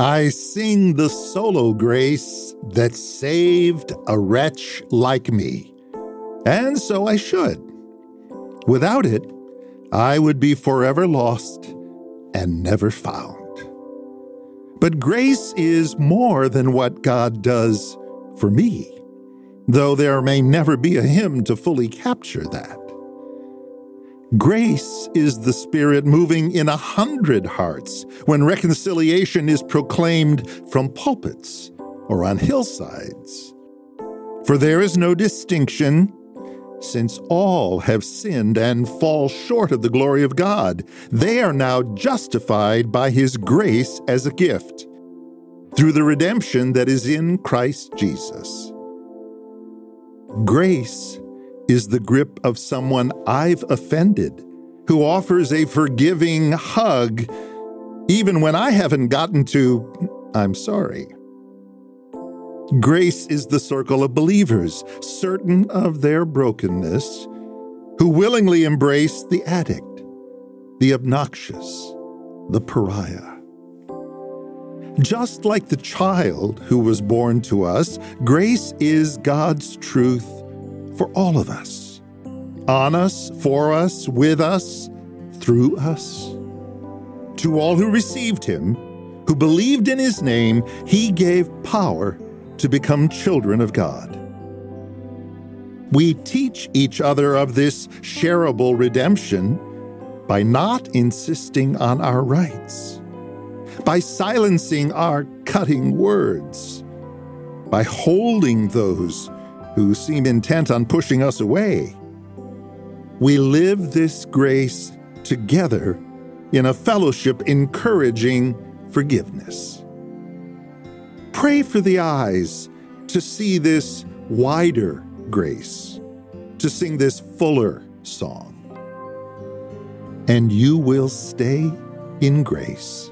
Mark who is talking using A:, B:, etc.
A: I sing the solo grace that saved a wretch like me. And so I should. Without it, I would be forever lost and never found. But grace is more than what God does for me, though there may never be a hymn to fully capture that. Grace is the Spirit moving in a hundred hearts when reconciliation is proclaimed from pulpits or on hillsides. For there is no distinction, since all have sinned and fall short of the glory of God. They are now justified by His grace as a gift through the redemption that is in Christ Jesus. Grace is the grip of someone I've offended, who offers a forgiving hug even when I haven't gotten to, I'm sorry. Grace is the circle of believers, certain of their brokenness, who willingly embrace the addict, the obnoxious, the pariah. Just like the child who was born to us, grace is God's truth for all of us on us, for us, with us, through us. To all who received him, who believed in his name, he gave power to become children of God. We teach each other of this shareable redemption by not insisting on our rights, by silencing our cutting words, by holding those who seem intent on pushing us away. We live this grace together in a fellowship encouraging forgiveness. Pray for the eyes to see this wider grace, to sing this fuller song. And you will stay in grace.